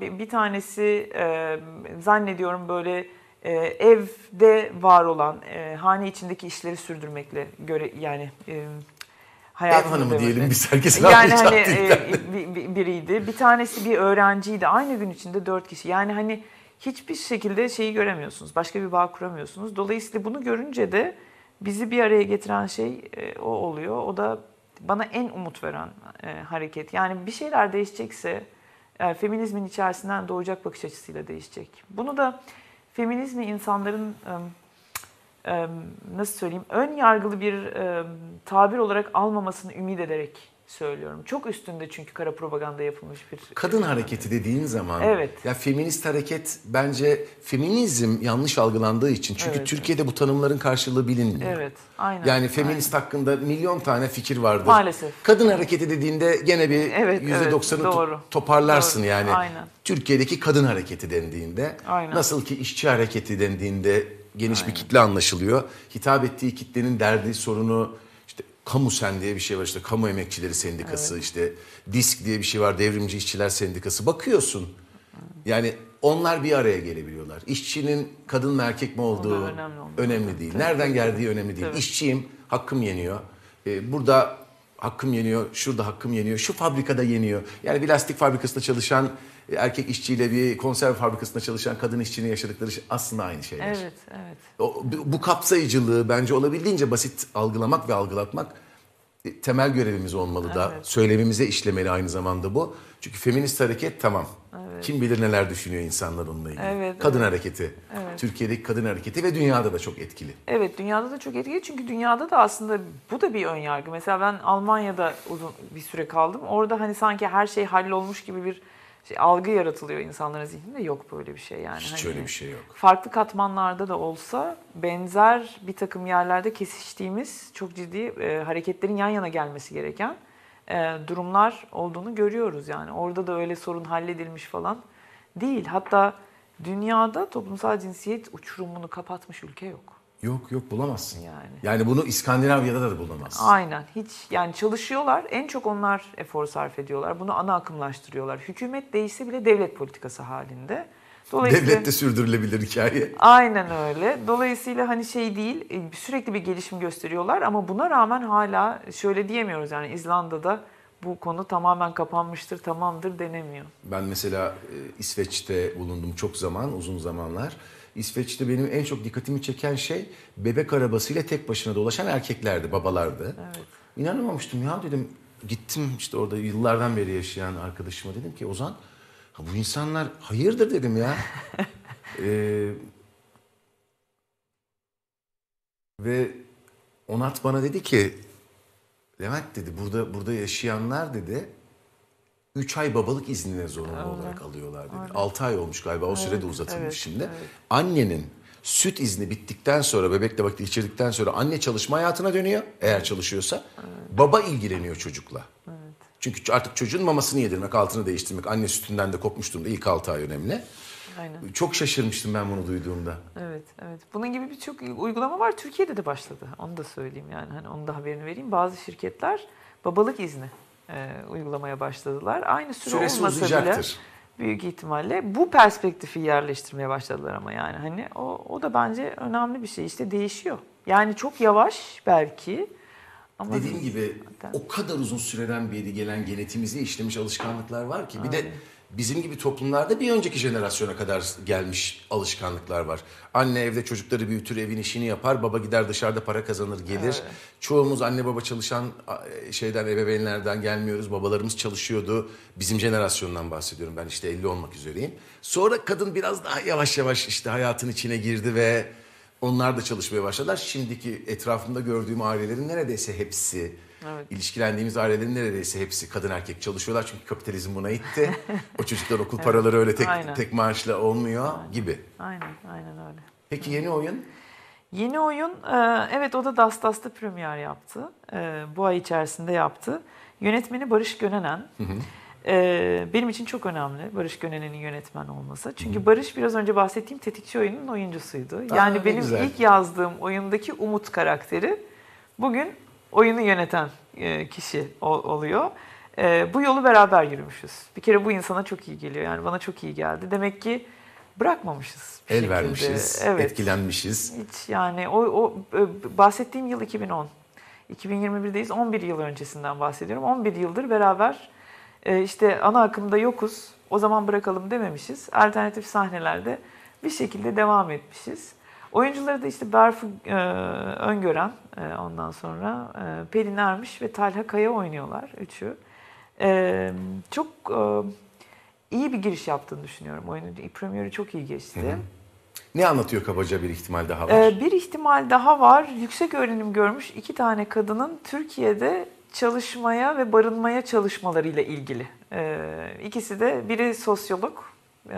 Bir, tanesi e, zannediyorum böyle e, evde var olan e, hane içindeki işleri sürdürmekle göre yani e, Ev hayatını hanımı devam diyelim biz herkesin yani hani e, bir- bir- biriydi. Bir tanesi bir öğrenciydi. Aynı gün içinde dört kişi. Yani hani hiçbir şekilde şeyi göremiyorsunuz. Başka bir bağ kuramıyorsunuz. Dolayısıyla bunu görünce de bizi bir araya getiren şey e, o oluyor. O da bana en umut veren e, hareket. Yani bir şeyler değişecekse e, feminizmin içerisinden doğacak bakış açısıyla değişecek. Bunu da feminizmi insanların e, e, nasıl söyleyeyim ön yargılı bir e, tabir olarak almamasını ümit ederek söylüyorum. Çok üstünde çünkü kara propaganda yapılmış bir Kadın hareketi dediğin zaman Evet. ya feminist hareket bence feminizm yanlış algılandığı için çünkü Evet. Türkiye'de bu tanımların karşılığı bilinmiyor. Evet, aynen. Yani feminist hakkında milyon tane fikir vardır. Maalesef. Kadın hareketi dediğinde gene bir Evet, yüzde evet, doksanı to- doğru. toparlarsın Doğru, yani. aynen. Türkiye'deki kadın hareketi dendiğinde Aynen. nasıl ki işçi hareketi dendiğinde geniş bir kitle anlaşılıyor. Hitap ettiği kitlenin derdi, sorunu kamu sen diye bir şey var işte kamu emekçileri sendikası işte disk diye bir şey var devrimci işçiler sendikası bakıyorsun. Yani onlar bir araya gelebiliyorlar. İşçinin kadın mı erkek mi olduğu önemli önemli değil. Nereden geldiği önemli değil. Tabii. İşçiyim, hakkım yeniyor. Ee, burada hakkım yeniyor, şurada hakkım yeniyor, şu fabrikada yeniyor. Yani bir lastik fabrikasında çalışan e, erkek işçiyle bir konserve fabrikasında çalışan kadın işçinin yaşadıkları şey aslında aynı şeyler. Evet, evet. O, bu bu kapsayıcılığı bence olabildiğince basit algılamak ve algılatmak e, temel görevimiz olmalı da. Evet. Söylemimize işlemeli aynı zamanda bu. Çünkü feminist hareket tamam. Kim bilir neler düşünüyor insanlar onunla ilgili. Evet, kadın evet. hareketi. Türkiye'deki kadın hareketi ve dünyada da çok etkili. Evet dünyada da çok etkili çünkü dünyada da aslında bu da bir ön yargı. Mesela ben Almanya'da uzun bir süre kaldım. Orada hani sanki her şey hallolmuş gibi bir şey, algı yaratılıyor insanların zihninde. Yok böyle bir şey yani. Hiç Hani öyle bir şey yok. Farklı katmanlarda da olsa benzer bir takım yerlerde kesiştiğimiz çok ciddi e, hareketlerin yan yana gelmesi gereken durumlar olduğunu görüyoruz yani. Orada da öyle sorun halledilmiş falan değil. Hatta dünyada toplumsal cinsiyet uçurumunu kapatmış ülke yok. Yok yok bulamazsın. Yani. Yani bunu İskandinavya'da da bulamazsın. Aynen hiç yani çalışıyorlar en çok onlar efor sarf ediyorlar bunu ana akımlaştırıyorlar. Hükümet değişse bile devlet politikası halinde. Dolayısıyla Devlette sürdürülebilir hikaye. aynen öyle. Dolayısıyla hani şey değil e, sürekli bir gelişim gösteriyorlar ama buna rağmen hala şöyle diyemiyoruz yani İzlanda'da bu konu tamamen kapanmıştır tamamdır denemiyor. Ben mesela e, İsveç'te bulundum çok zaman, uzun zamanlar. İsveç'te benim en çok dikkatimi çeken şey bebek arabasıyla tek başına dolaşan erkeklerdi, babalardı. Evet. İnanamamıştım ya dedim. Gittim işte orada yıllardan beri yaşayan arkadaşıma dedim ki Ozan ha bu insanlar hayırdır dedim ya. Ee, Ve Onat bana dedi ki Levent dedi burada burada yaşayanlar dedi 3 ay babalık iznine zorunlu olarak alıyorlar dedi. 6 ay olmuş galiba o süre de uzatılmış evet, şimdi. evet. Annenin süt izni bittikten sonra bebekle vakit geçirdikten sonra anne çalışma hayatına dönüyor eğer çalışıyorsa. Baba ilgileniyor çocukla. Çünkü artık çocuğun mamasını yedirmek, altını değiştirmek, anne sütünden de kopmuş durumda ilk 6 ay önemli. Aynen. Çok şaşırmıştım ben bunu duyduğumda. Evet, evet. Bunun gibi birçok uygulama var. Türkiye'de de başladı. Onu da söyleyeyim yani. Hani onun da haberini vereyim. Bazı şirketler babalık izni e, uygulamaya başladılar. Aynı süre Süresi olmasa uzayacaktır. bile büyük ihtimalle bu perspektifi yerleştirmeye başladılar ama yani hani o, o da bence önemli bir şey. İşte değişiyor. Yani çok yavaş belki ama Dediğim gibi Hakikaten. o kadar uzun süreden beri gelen genetimize işlemiş alışkanlıklar var ki. Bir de bizim gibi toplumlarda bir önceki jenerasyona kadar gelmiş alışkanlıklar var. Anne evde çocukları büyütür, evin işini yapar. Baba gider dışarıda para kazanır, gelir. Çoğumuz anne baba çalışan şeyden, ebeveynlerden gelmiyoruz. Babalarımız çalışıyordu. Bizim jenerasyondan bahsediyorum. Ben işte 50 olmak üzereyim. Sonra kadın biraz daha yavaş yavaş işte hayatın içine girdi ve onlar da çalışmaya başladılar. Şimdiki etrafımda gördüğüm ailelerin neredeyse hepsi, Evet. ilişkilendiğimiz ailelerin neredeyse hepsi kadın erkek çalışıyorlar. Çünkü kapitalizm buna itti. o çocuklar okul paraları öyle tek, Aynen. tek maaşla olmuyor gibi. aynen aynen öyle. Peki yeni oyun? Yeni oyun, e, evet o da Das Das'ta premier yaptı. E, Bu ay içerisinde yaptı. Yönetmeni Barış Gönenen. E, Benim için çok önemli Barış Gönenen'in yönetmen olması. Çünkü Barış biraz önce bahsettiğim tetikçi oyunun oyuncusuydu. Yani ne benim güzel. ilk yazdığım oyundaki Umut karakteri bugün oyunu yöneten e, kişi ol- oluyor. E, Bu yolu beraber yürümüşüz. Bir kere bu insana çok iyi geliyor. Yani bana çok iyi geldi. Demek ki bırakmamışız. El şekilde. vermişiz, Evet. etkilenmişiz. Hiç yani o, o e, bahsettiğim yıl 2010. 2021'deyiz. 11 yıl öncesinden bahsediyorum. 11 yıldır beraber e, işte ana akımda yokuz. O zaman bırakalım dememişiz. Alternatif sahnelerde bir şekilde devam etmişiz. Oyuncuları da işte Berfu e, Öngören e, ondan sonra e, Pelin Ermiş ve Talha Kaya oynuyorlar üçü. E, çok e, iyi bir giriş yaptığını düşünüyorum. Oyunun premieri çok iyi geçti. Ne anlatıyor kabaca bir ihtimal daha var? Ee, bir ihtimal daha var. Yüksek öğrenim görmüş iki tane kadının Türkiye'de çalışmaya ve barınmaya çalışmalarıyla ilgili. Ee, ikisi de biri sosyolog, e,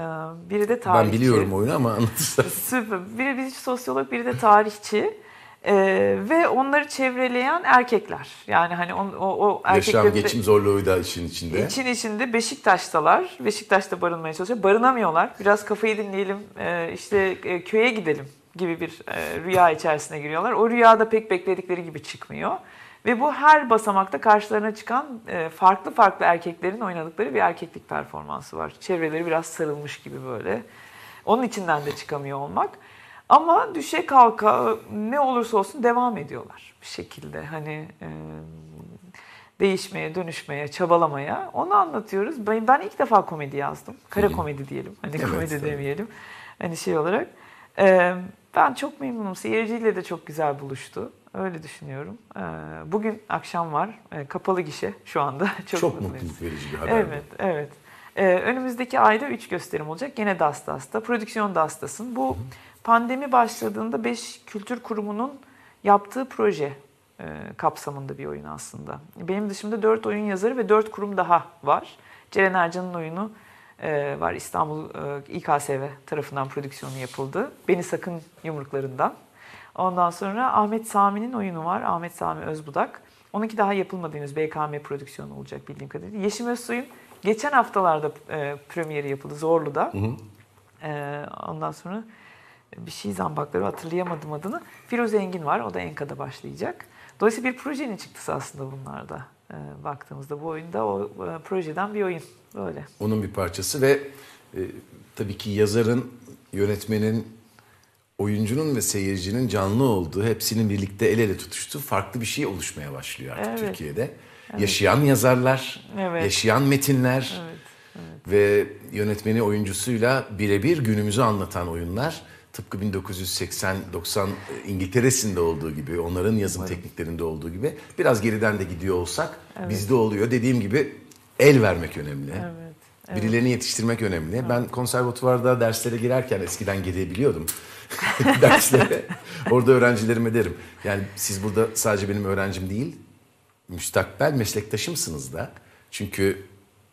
biri de tarihçi. ben biliyorum oyunu ama anlatırsan. Süper. Biri bir sosyolog, biri de tarihçi. Ee, ve onları çevreleyen erkekler. Yani hani o, o, o Yaşam, erkeklerin de- geçim zorluğu da işin içinde. İçin içinde Beşiktaş'talar. Beşiktaş'ta barınmaya çalışıyor. Barınamıyorlar. Biraz kafayı dinleyelim, e, işte e, köye gidelim gibi bir e, rüya içerisine giriyorlar. O rüyada pek bekledikleri gibi çıkmıyor. Ve bu her basamakta karşılarına çıkan e, farklı farklı erkeklerin oynadıkları bir erkeklik performansı var. Çevreleri biraz sarılmış gibi böyle. Onun içinden de çıkamıyor olmak. Ama düşe kalka ne olursa olsun devam ediyorlar bir şekilde. Hani e, değişmeye, dönüşmeye, çabalamaya onu anlatıyoruz. Ben, ben ilk defa komedi yazdım. Kara komedi diyelim. Hani Evet, komedi tabii. demeyelim. Hani şey olarak. Ee, ben çok memnunum. Seyirciyle de çok güzel buluştu. Öyle düşünüyorum. Ee, bugün akşam var. Ee, kapalı gişe şu anda. Çok, Çok mutluyuz. mutluluk verici bir haber. bu. Evet, evet. Ee, önümüzdeki ayda 3 gösterim olacak. Gene Dastas'ta. Prodüksiyon Dastas'ın. Bu pandemi başladığında 5 kültür kurumunun yaptığı proje e, kapsamında bir oyun aslında. Benim dışımda 4 oyun yazarı ve 4 kurum daha var. Ceren Ercan'ın oyunu e, var. İstanbul e, İKSV tarafından prodüksiyonu yapıldı. Beni Sakın yumruklarından. Ondan sonra Ahmet Sami'nin oyunu var. Ahmet Sami Özbudak. Onunki daha yapılmadı henüz. BKM prodüksiyonu olacak bildiğim kadarıyla. Yeşim Özsoy'un geçen haftalarda e, premieri yapıldı Zorlu'da. E, ondan sonra bir şey zambakları hatırlayamadım adını. Firuze Engin var. O da Enka'da başlayacak. Dolayısıyla bir projenin çıktısı aslında bunlarda. E, baktığımızda bu oyunda o e, projeden bir oyun. Böyle. Onun bir parçası ve e, tabii ki yazarın, yönetmenin, oyuncunun ve seyircinin canlı olduğu, hepsinin birlikte el ele tutuştuğu farklı bir şey oluşmaya başlıyor artık Evet. Türkiye'de. Yaşayan yazarlar, Evet. yaşayan metinler ve yönetmeni oyuncusuyla birebir günümüzü anlatan oyunlar. Tıpkı 1980-90 İngiltere'sinde olduğu gibi, onların yazım tekniklerinde olduğu gibi biraz geriden de gidiyor olsak bizde oluyor. Dediğim gibi el vermek önemli. Evet. Birilerini yetiştirmek önemli. Ben konservatuvarda derslere girerken eskiden gidebiliyordum. derslere. Orada öğrencilerime derim. Yani siz burada sadece benim öğrencim değil, müstakbel meslektaşımsınız da. Çünkü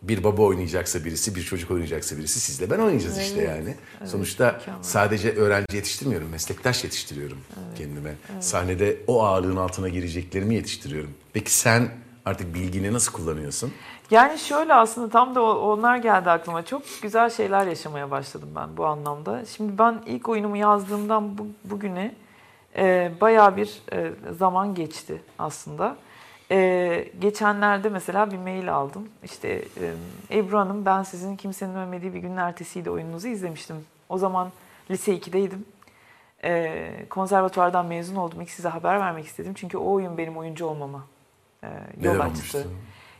bir baba oynayacaksa birisi, bir çocuk oynayacaksa birisi sizle ben oynayacağız işte yani. Sonuçta mükemmel. sadece öğrenci yetiştirmiyorum, meslektaş yetiştiriyorum kendime. Sahnede o ağırlığın altına gireceklerimi yetiştiriyorum. Peki sen artık bilgini nasıl kullanıyorsun? Yani şöyle aslında tam da onlar geldi aklıma. Çok güzel şeyler yaşamaya başladım ben bu anlamda. Şimdi ben ilk oyunumu yazdığımdan bu, bugüne e, bayağı bir e, zaman geçti aslında. E, geçenlerde mesela bir mail aldım. İşte e, Ebru Hanım ben sizin kimsenin ölmediği bir günün ertesiydi oyununuzu izlemiştim. O zaman lise 2'deydim. E, konservatuvardan mezun oldum. İlk size haber vermek istedim. Çünkü o oyun benim oyuncu olmama e, yol Neler açtı. olmuştu?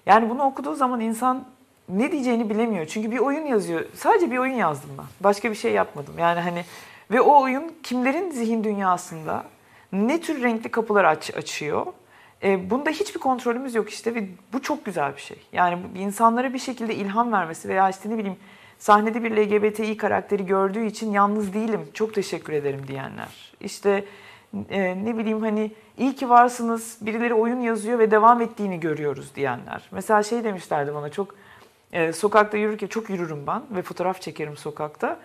Yani bunu okuduğu zaman insan ne diyeceğini bilemiyor. Çünkü bir oyun yazıyor. Sadece bir oyun yazdım ben. Başka bir şey yapmadım. Yani hani ve o oyun kimlerin zihin dünyasında ne tür renkli kapılar aç, açıyor. E, bunda hiçbir kontrolümüz yok işte ve bu çok güzel bir şey. Yani insanlara bir şekilde ilham vermesi veya işte ne bileyim sahnede bir LGBTİ karakteri gördüğü için yalnız değilim, çok teşekkür ederim diyenler. İşte e, ne bileyim hani iyi ki varsınız, birileri oyun yazıyor ve devam ettiğini görüyoruz diyenler. Mesela şey demişlerdi bana çok e, sokakta yürürken çok yürürüm ben ve fotoğraf çekerim sokakta.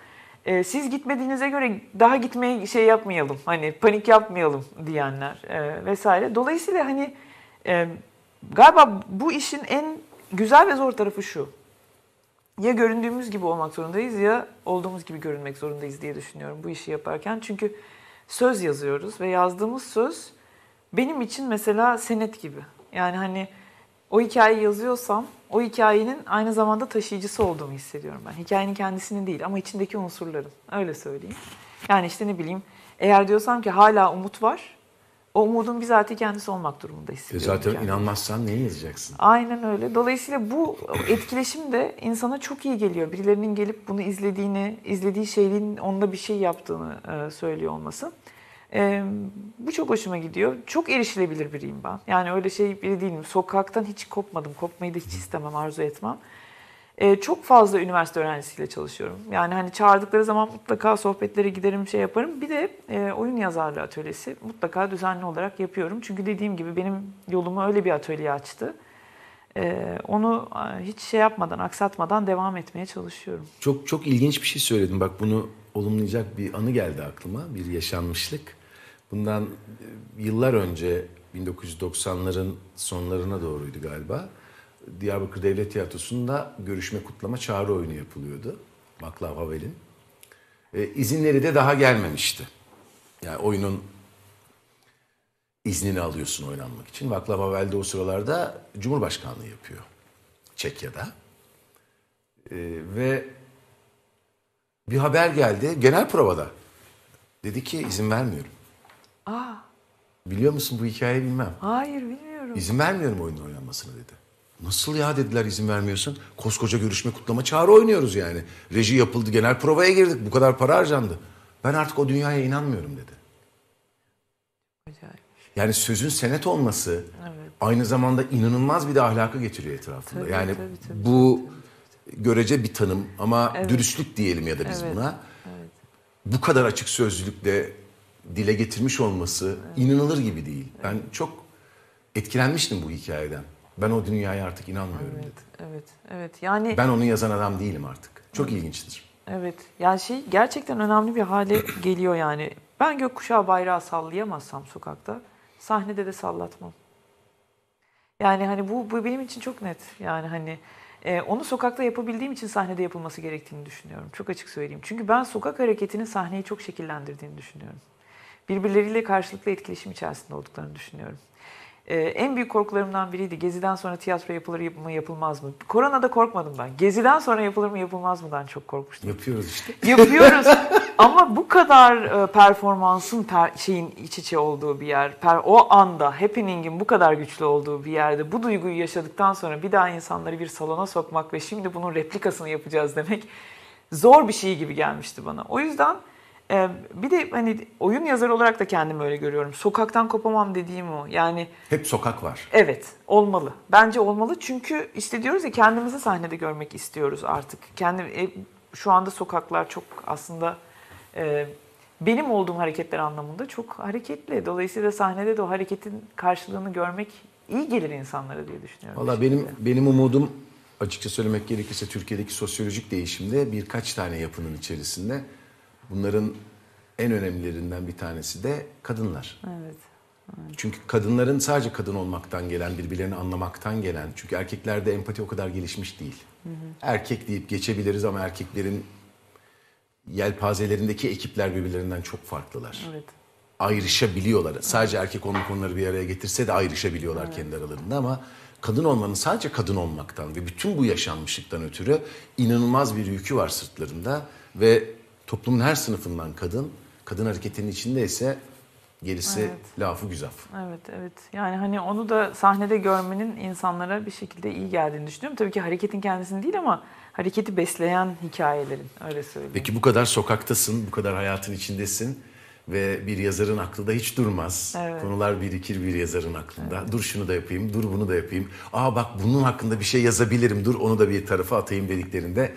E, siz gitmediğinize göre daha gitmeye şey yapmayalım, hani panik yapmayalım diyenler e, vesaire. Dolayısıyla hani e, galiba bu işin en güzel ve zor tarafı şu. Ya göründüğümüz gibi olmak zorundayız ya olduğumuz gibi görünmek zorundayız diye düşünüyorum bu işi yaparken. Çünkü söz yazıyoruz ve yazdığımız söz benim için mesela senet gibi. Yani hani o hikayeyi yazıyorsam o hikayenin aynı zamanda taşıyıcısı olduğumu hissediyorum ben. Hikayenin kendisinin değil ama içindeki unsurların. Öyle söyleyeyim. Yani işte ne bileyim eğer diyorsam ki hala umut var o umudun bizatihi kendisi olmak durumunda E hissediyorum. zaten kendimi. inanmazsan neyi yazacaksın? Aynen öyle. Dolayısıyla bu etkileşim de insana çok iyi geliyor. Birilerinin gelip bunu izlediğini, izlediği şeyin onda bir şey yaptığını e, söylüyor olması. E, bu çok hoşuma gidiyor. Çok erişilebilir biriyim ben. Yani öyle şey biri değilim. Sokaktan hiç kopmadım. Kopmayı da hiç istemem, arzu etmem. E, çok fazla üniversite öğrencisiyle çalışıyorum. Yani hani çağırdıkları zaman mutlaka sohbetlere giderim, şey yaparım. Bir de e, oyun yazarlığı atölyesi mutlaka düzenli olarak yapıyorum. Çünkü dediğim gibi benim yolumu öyle bir atölye açtı. E, onu hiç şey yapmadan, aksatmadan devam etmeye çalışıyorum. Çok çok ilginç bir şey söyledin. Bak bunu olumlayacak bir anı geldi aklıma. Bir yaşanmışlık. Bundan e, yıllar önce 1990'ların sonlarına doğruydu galiba. Diyarbakır Devlet Tiyatrosu'nda görüşme kutlama çağrı oyunu yapılıyordu. Baklav Havel'in. E, izinleri de daha gelmemişti. Yani oyunun iznini alıyorsun oynanmak için. Baklav Havel de o sıralarda Cumhurbaşkanlığı yapıyor. Çekya'da. E, ve bir haber geldi genel provada. Dedi ki izin vermiyorum. Aa, Biliyor musun bu hikayeyi bilmem. hayır bilmiyorum. İzin vermiyorum oyunun oynanmasına dedi. Nasıl ya dediler izin vermiyorsun. Koskoca görüşme kutlama çağrı oynuyoruz yani. Reji yapıldı genel provaya girdik bu kadar para harcandı. Ben artık o dünyaya inanmıyorum dedi. Acayip. Yani sözün senet olması Evet. aynı zamanda inanılmaz bir de ahlakı getiriyor etrafında. Tabii, yani tabii, tabii, bu görece bir tanım ama Evet. dürüstlük diyelim ya da biz Evet, buna. Bu kadar açık sözlülükle dile getirmiş olması inanılır gibi değil. Ben çok etkilenmiştim bu hikayeden. Ben o dünyaya artık inanmıyorum Evet, dedi. evet, evet. Yani Ben onu yazan adam değilim artık. Çok ilginçtir. Evet. Yani şey gerçekten önemli bir hale geliyor yani. Ben gökkuşağı bayrağı sallayamazsam sokakta sahnede de sallatmam. Yani hani bu, bu benim için çok net. Yani hani e, onu sokakta yapabildiğim için sahnede yapılması gerektiğini düşünüyorum. Çok açık söyleyeyim. Çünkü ben sokak hareketinin sahneyi çok şekillendirdiğini düşünüyorum. Birbirleriyle karşılıklı etkileşim içerisinde olduklarını düşünüyorum. Ee, en büyük korkularımdan biriydi. Geziden sonra tiyatro yapılır mı yapılmaz mı? Koronada korkmadım ben. Geziden sonra yapılır mı yapılmaz mıdan çok korkmuştum. Yapıyoruz işte. Yapıyoruz ama bu kadar e, performansın per- şeyin iç içe olduğu bir yer, per- o anda happening'in bu kadar güçlü olduğu bir yerde bu duyguyu yaşadıktan sonra bir daha insanları bir salona sokmak ve şimdi bunun replikasını yapacağız demek zor bir şey gibi gelmişti bana. O yüzden e, bir de hani oyun yazarı olarak da kendimi öyle görüyorum. Sokaktan kopamam dediğim o. Yani Hep sokak var. Evet, olmalı. Bence olmalı çünkü işte diyoruz ya kendimizi sahnede görmek istiyoruz artık. Kendi e, şu anda sokaklar çok aslında e, benim olduğum hareketler anlamında çok hareketli. Dolayısıyla sahnede de o hareketin karşılığını görmek iyi gelir insanlara diye düşünüyorum. Valla benim benim umudum açıkça söylemek gerekirse Türkiye'deki sosyolojik değişimde birkaç tane yapının içerisinde bunların en önemlilerinden bir tanesi de kadınlar. Evet. Çünkü kadınların sadece kadın olmaktan gelen, birbirlerini anlamaktan gelen, çünkü erkeklerde empati o kadar gelişmiş değil. Erkek deyip geçebiliriz ama erkeklerin yelpazelerindeki ekipler birbirlerinden çok farklılar. Evet. Ayrışabiliyorlar. Sadece erkek olmak onları bir araya getirse de ayrışabiliyorlar kendi aralarında ama kadın olmanın sadece kadın olmaktan ve bütün bu yaşanmışlıktan ötürü inanılmaz bir yükü var sırtlarında ve toplumun her sınıfından kadın, kadın hareketinin içinde ise gerisi Evet. lafı güzaf. Evet, evet. Yani hani onu da sahnede görmenin insanlara bir şekilde iyi geldiğini düşünüyorum. Tabii ki hareketin kendisini değil ama hareketi besleyen hikayelerin öyle söyleyeyim. Peki bu kadar sokaktasın, bu kadar hayatın içindesin ve bir yazarın aklı da hiç durmaz. Evet. Konular birikir bir yazarın aklında. Dur şunu da yapayım, dur bunu da yapayım. Aa bak bunun hakkında bir şey yazabilirim, dur onu da bir tarafa atayım dediklerinde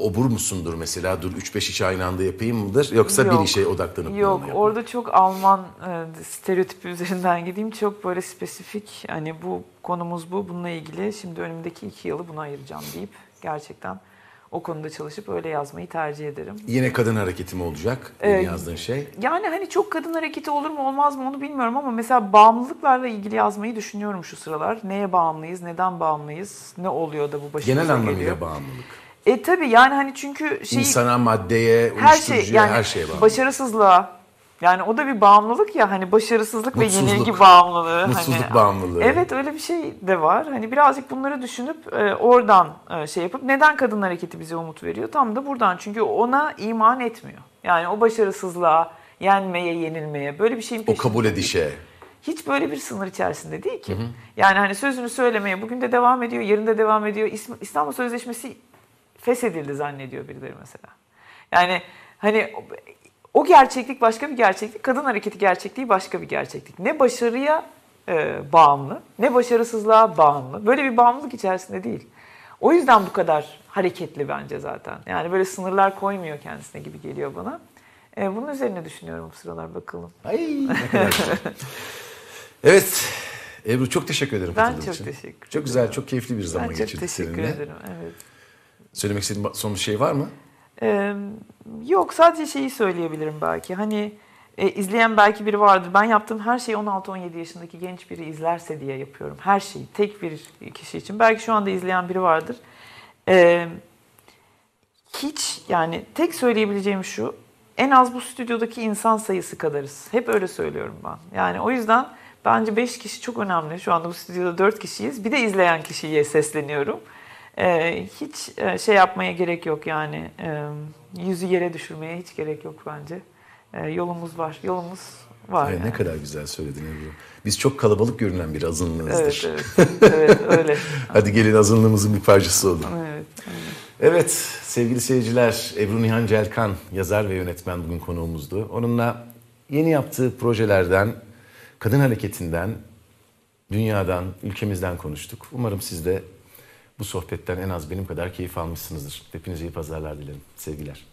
obur musundur mesela? Dur 3-5 iş aynı anda yapayım mıdır? Yoksa bir Yok. işe odaklanıp Yok yapayım? orada çok Alman e, stereotipi üzerinden gideyim. Çok böyle spesifik hani bu konumuz bu bununla ilgili şimdi önümdeki iki yılı buna ayıracağım deyip gerçekten o konuda çalışıp öyle yazmayı tercih ederim. Yine kadın hareketi mi olacak? Ee, yazdığın şey. Yani hani çok kadın hareketi olur mu olmaz mı onu bilmiyorum ama mesela bağımlılıklarla ilgili yazmayı düşünüyorum şu sıralar. Neye bağımlıyız, neden bağımlıyız, ne oluyor da bu başımıza Genel anlamıyla geliyor. bağımlılık. E tabii yani hani çünkü şey İnsana, maddeye, her şey yani her şeye bağımlı. başarısızlığa yani o da bir bağımlılık ya hani başarısızlık ve Mutsuzluk. yenilgi bağımlılığı. Mutsuzluk hani, bağımlılığı. Evet öyle bir şey de var. Hani birazcık bunları düşünüp e, oradan e, şey yapıp neden kadın hareketi bize umut veriyor? Tam da buradan çünkü ona iman etmiyor. Yani o başarısızlığa, yenmeye, yenilmeye böyle bir şeyin O peşinde kabul değil. edişe. Hiç böyle bir sınır içerisinde değil ki. Yani hani sözünü söylemeye bugün de devam ediyor, yarın da devam ediyor. İstanbul Sözleşmesi feshedildi zannediyor birileri mesela. Yani hani o- gerçeklik başka bir gerçeklik, kadın hareketi gerçekliği başka bir gerçeklik. Ne başarıya e, bağımlı, ne başarısızlığa bağımlı. Böyle bir bağımlılık içerisinde değil. O yüzden bu kadar hareketli bence zaten. Yani böyle sınırlar koymuyor kendisine gibi geliyor bana. E, bunun üzerine düşünüyorum bu sıralar bakalım. Ay ne kadar güzel. Evet. Ebru çok teşekkür ederim Ben çok için. teşekkür Çok güzel, çok keyifli bir zaman Ben çok geçirdik teşekkür seninle. ederim. Evet. Söylemek istediğin son bir şey var mı? Ee, yok sadece şeyi söyleyebilirim belki. Hani e, izleyen belki biri vardır. Ben yaptığım her şeyi 16-17 yaşındaki genç biri izlerse diye yapıyorum. Her şeyi tek bir kişi için. Belki şu anda izleyen biri vardır. Ee, hiç yani tek söyleyebileceğim şu. En az bu stüdyodaki insan sayısı kadarız. Hep öyle söylüyorum ben. Yani o yüzden bence 5 kişi çok önemli. Şu anda bu stüdyoda 4 kişiyiz. Bir de izleyen kişiye sesleniyorum. Ee, hiç e, şey yapmaya gerek yok yani. Ee, yüzü yere düşürmeye hiç gerek yok bence. Ee, yolumuz var. Yolumuz var. Ay, yani. Ne kadar güzel söyledin Ebru. Biz çok kalabalık görünen bir azınlığızdır. Evet, evet. evet öyle. Hadi gelin azınlığımızın bir parçası olun. Evet. Evet sevgili seyirciler Ebru Nihan Celkan yazar ve yönetmen bugün konuğumuzdu. Onunla yeni yaptığı projelerden, kadın hareketinden, dünyadan, ülkemizden konuştuk. Umarım siz de bu sohbetten en az benim kadar keyif almışsınızdır. Hepinize iyi pazarlar dilerim. Sevgiler.